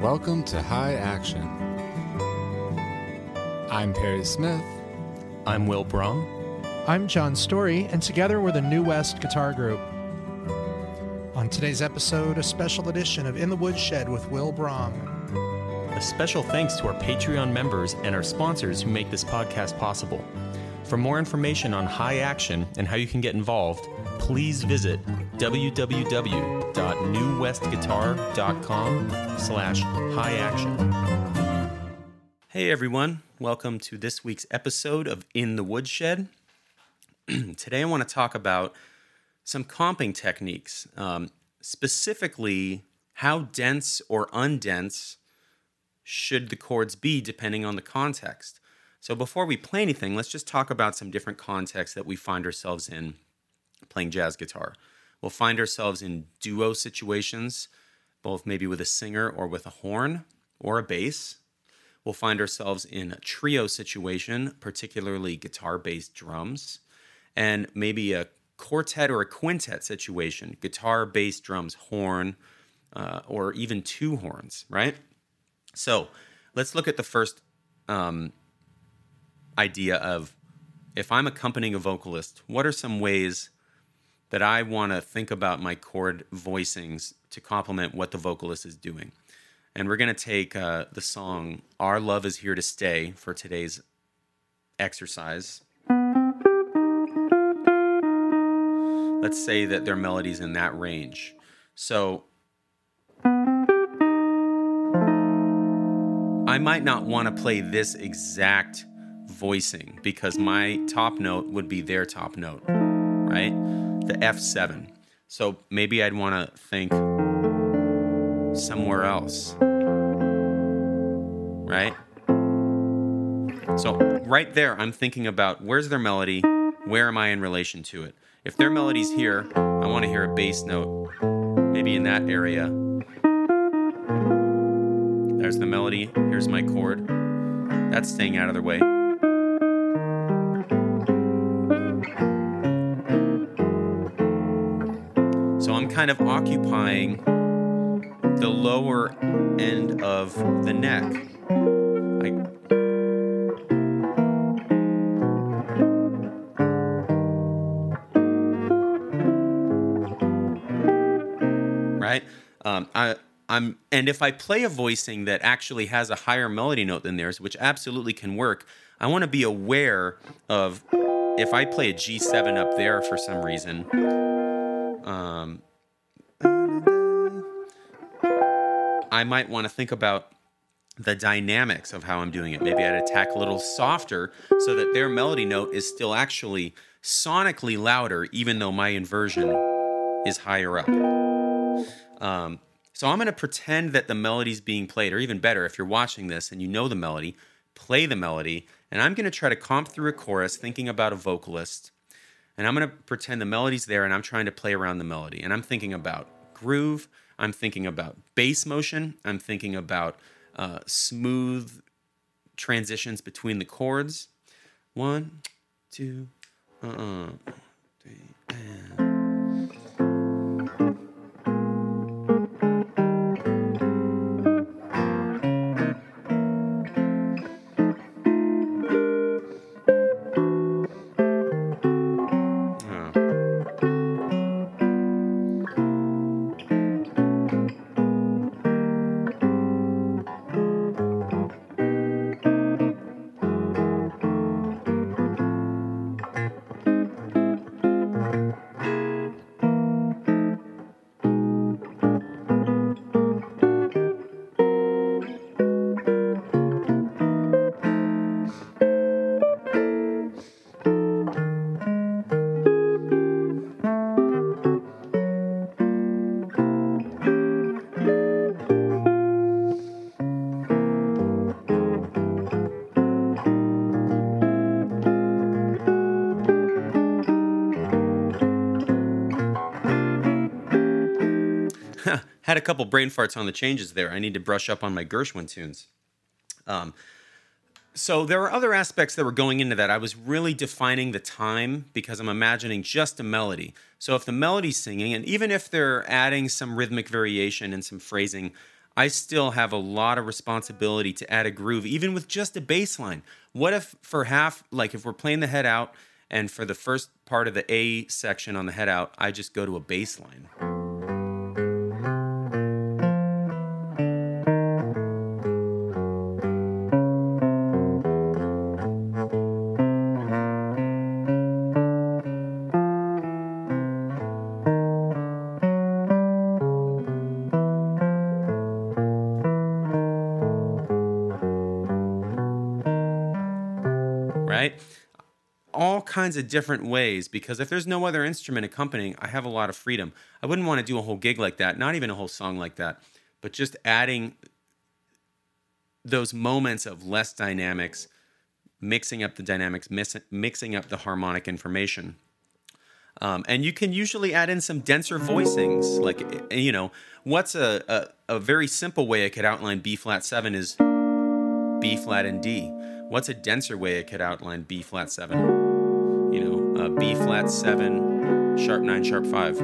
Welcome to High Action. I'm Perry Smith. I'm Will Brahm. I'm John Storie, and together we're the New West Guitar Group. On today's episode, a special edition of In the Woodshed with Will Brahm. A special thanks to our Patreon members and our sponsors who make this podcast possible. For more information on High Action and how you can get involved, please visit www.newwestguitar.com slash high action. Hey everyone, welcome to this week's episode of In the Woodshed. Today I want to talk about some comping techniques, um, specifically how dense or undense should the chords be depending on the context. So before we play anything, let's just talk about some different contexts that we find ourselves in playing jazz guitar. We'll find ourselves in duo situations, both maybe with a singer or with a horn or a bass. We'll find ourselves in a trio situation, particularly guitar bass drums, and maybe a quartet or a quintet situation, guitar, bass, drums, horn, uh, or even two horns, right? So let's look at the first um, idea of if I'm accompanying a vocalist, what are some ways that I want to think about my chord voicings to complement what the vocalist is doing? And we're going to take uh, the song Our Love is Here to Stay for today's exercise. Let's say that their melody's in that range. So I might not want to play this exact voicing because my top note would be their top note, right? The F7. So maybe I'd want to think somewhere else, right? So right there, I'm thinking about where's their melody? Where am I in relation to it? If their melody's here, I want to hear a bass note, maybe in that area. There's the melody. Here's my chord. That's staying out of their way. Kind of occupying the lower end of the neck. I, right? Um, I, I'm, and if I play a voicing that actually has a higher melody note than theirs, which absolutely can work, I want to be aware of if I play a G7 up there for some reason. Um, I might want to think about the dynamics of how I'm doing it. Maybe I'd attack a little softer so that their melody note is still actually sonically louder, even though my inversion is higher up. Um, so I'm going to pretend that the melody's being played, or even better, if you're watching this and you know the melody, play the melody, and I'm going to try to comp through a chorus thinking about a vocalist, and I'm going to pretend the melody's there and I'm trying to play around the melody. And I'm thinking about groove, I'm thinking about bass motion, I'm thinking about uh, smooth transitions between the chords. One, two, uh-uh, three, and... couple brain farts on the changes there. I need to brush up on my Gershwin tunes. Um, so there were other aspects that were going into that. I was really defining the time because I'm imagining just a melody. So if the melody's singing, and even if they're adding some rhythmic variation and some phrasing, I still have a lot of responsibility to add a groove, even with just a bass line. What if for half, like if we're playing the head out, and for the first part of the A section on the head out, I just go to a bass line. All kinds of different ways because if there's no other instrument accompanying, I have a lot of freedom. I wouldn't want to do a whole gig like that, not even a whole song like that, but just adding those moments of less dynamics, mixing up the dynamics, mix, mixing up the harmonic information. Um, and you can usually add in some denser voicings. Like, eh, you know, what's a, a, a very simple way I could outline B flat 7 is B flat and D. What's a denser way I could outline B flat 7? Uh, B flat 7, sharp 9, sharp 5.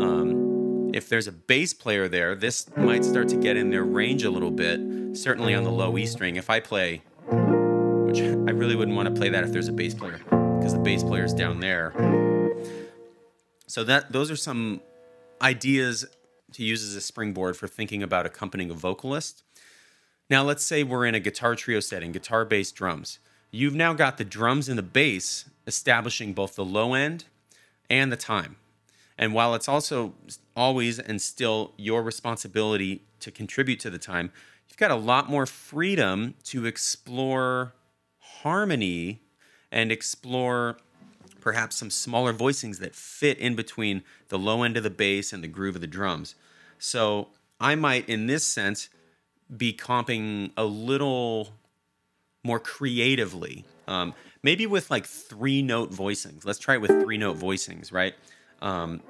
Um, if there's a bass player there, this might start to get in their range a little bit, certainly on the low E string. If I play, which I really wouldn't want to play that if there's a bass player, because the bass player's down there. So that those are some ideas to use as a springboard for thinking about accompanying a vocalist. Now, let's say we're in a guitar trio setting, guitar, bass, drums. You've now got the drums and the bass establishing both the low end and the time. And while it's also always and still your responsibility to contribute to the time, you've got a lot more freedom to explore harmony and explore perhaps some smaller voicings that fit in between the low end of the bass and the groove of the drums. So I might, in this sense, be comping a little more creatively. Um, maybe with like three note voicings. Let's try it with three note voicings, right? Um,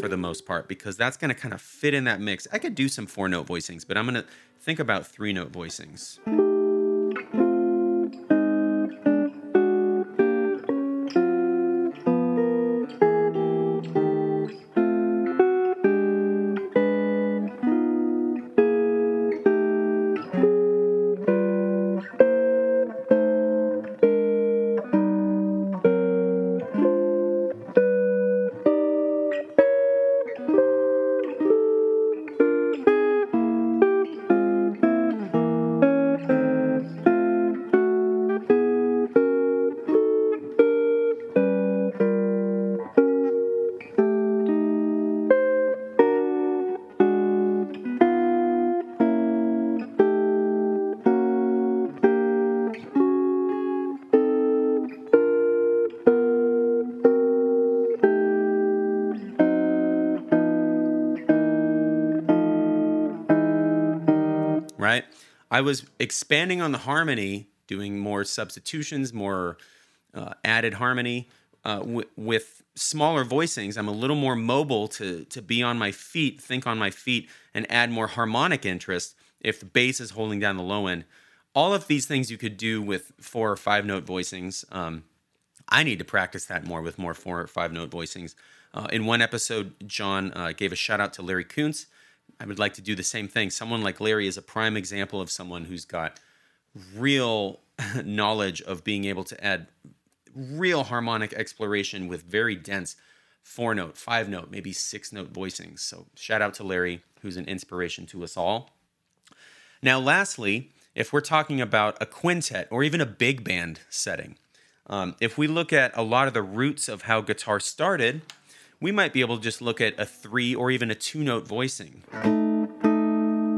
for the most part, because that's going to kind of fit in that mix. I could do some four note voicings, but I'm going to think about three note voicings. I was expanding on the harmony, doing more substitutions, more uh, added harmony uh, w- with smaller voicings. I'm a little more mobile to to be on my feet, think on my feet, and add more harmonic interest if the bass is holding down the low end. All of these things you could do with four or five note voicings. Um, I need to practice that more with more four or five note voicings. Uh, in one episode, John uh, gave a shout out to Larry Koonse I would like to do the same thing. Someone like Larry is a prime example of someone who's got real knowledge of being able to add real harmonic exploration with very dense four note, five note, maybe six note voicings. So, shout out to Larry, who's an inspiration to us all. Now, lastly, if we're talking about a quintet or even a big band setting, um, if we look at a lot of the roots of how guitar started, we might be able to just look at a three or even a two note voicing.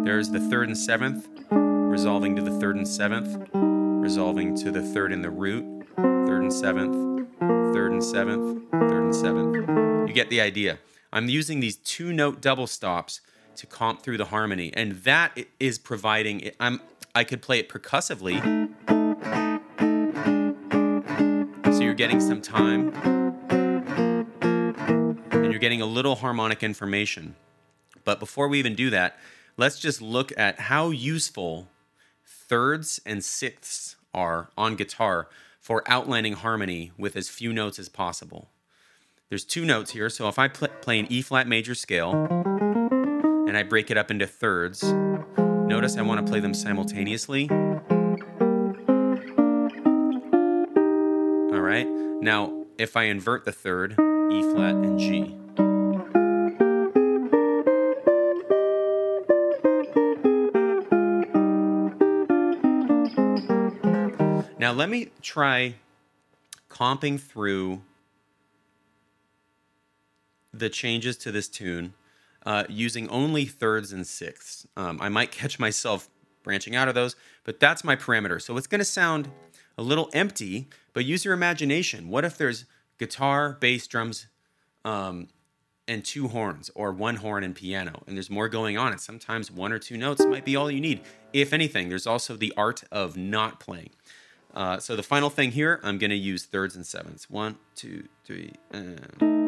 There's the third and seventh, resolving to the third and seventh, resolving to the third and the root, third and seventh, third and seventh, third and seventh. You get the idea. I'm using these two note double stops to comp through the harmony, and that is providing. I'm I could play it percussively, so you're getting some time you're getting a little harmonic information. But before we even do that, let's just look at how useful thirds and sixths are on guitar for outlining harmony with as few notes as possible. There's two notes here, so if I pl- play an E flat major scale and I break it up into thirds. Notice I want to play them simultaneously. All right. Now, if I invert the third, E flat and G. Now, let me try comping through the changes to this tune uh, using only thirds and sixths. Um, I might catch myself branching out of those, but that's my parameter. So it's going to sound a little empty, but use your imagination. What if there's guitar, bass, drums, um, and two horns, or one horn and piano, and there's more going on? And sometimes one or two notes might be all you need. If anything, there's also the art of not playing. Uh, so the final thing here, I'm going to use thirds and sevenths. One, two, three, and.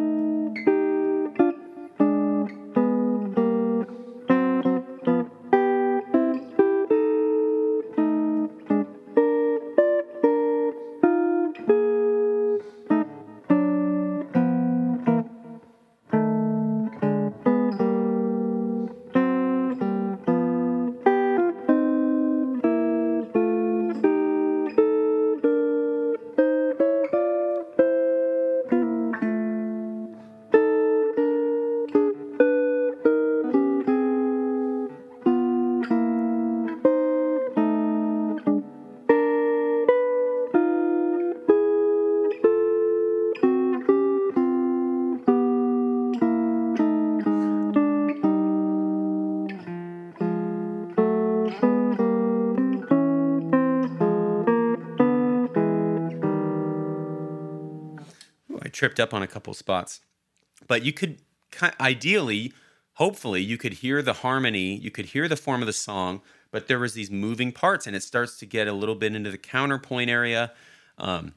Tripped up on a couple spots. But you could ideally, hopefully, you could hear the harmony, you could hear the form of the song, but there was these moving parts, and it starts to get a little bit into the counterpoint area. Um,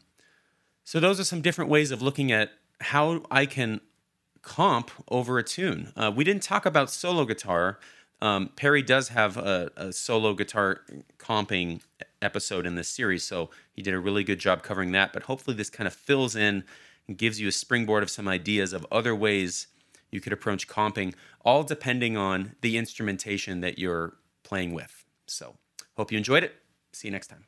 so those are some different ways of looking at how I can comp over a tune. Uh, we didn't talk about solo guitar. Um, Perry does have a, a, solo guitar comping episode in this series, so he did a really good job covering that. But hopefully, this kind of fills in gives you a springboard of some ideas of other ways you could approach comping, all depending on the instrumentation that you're playing with. So, hope you enjoyed it. See you next time.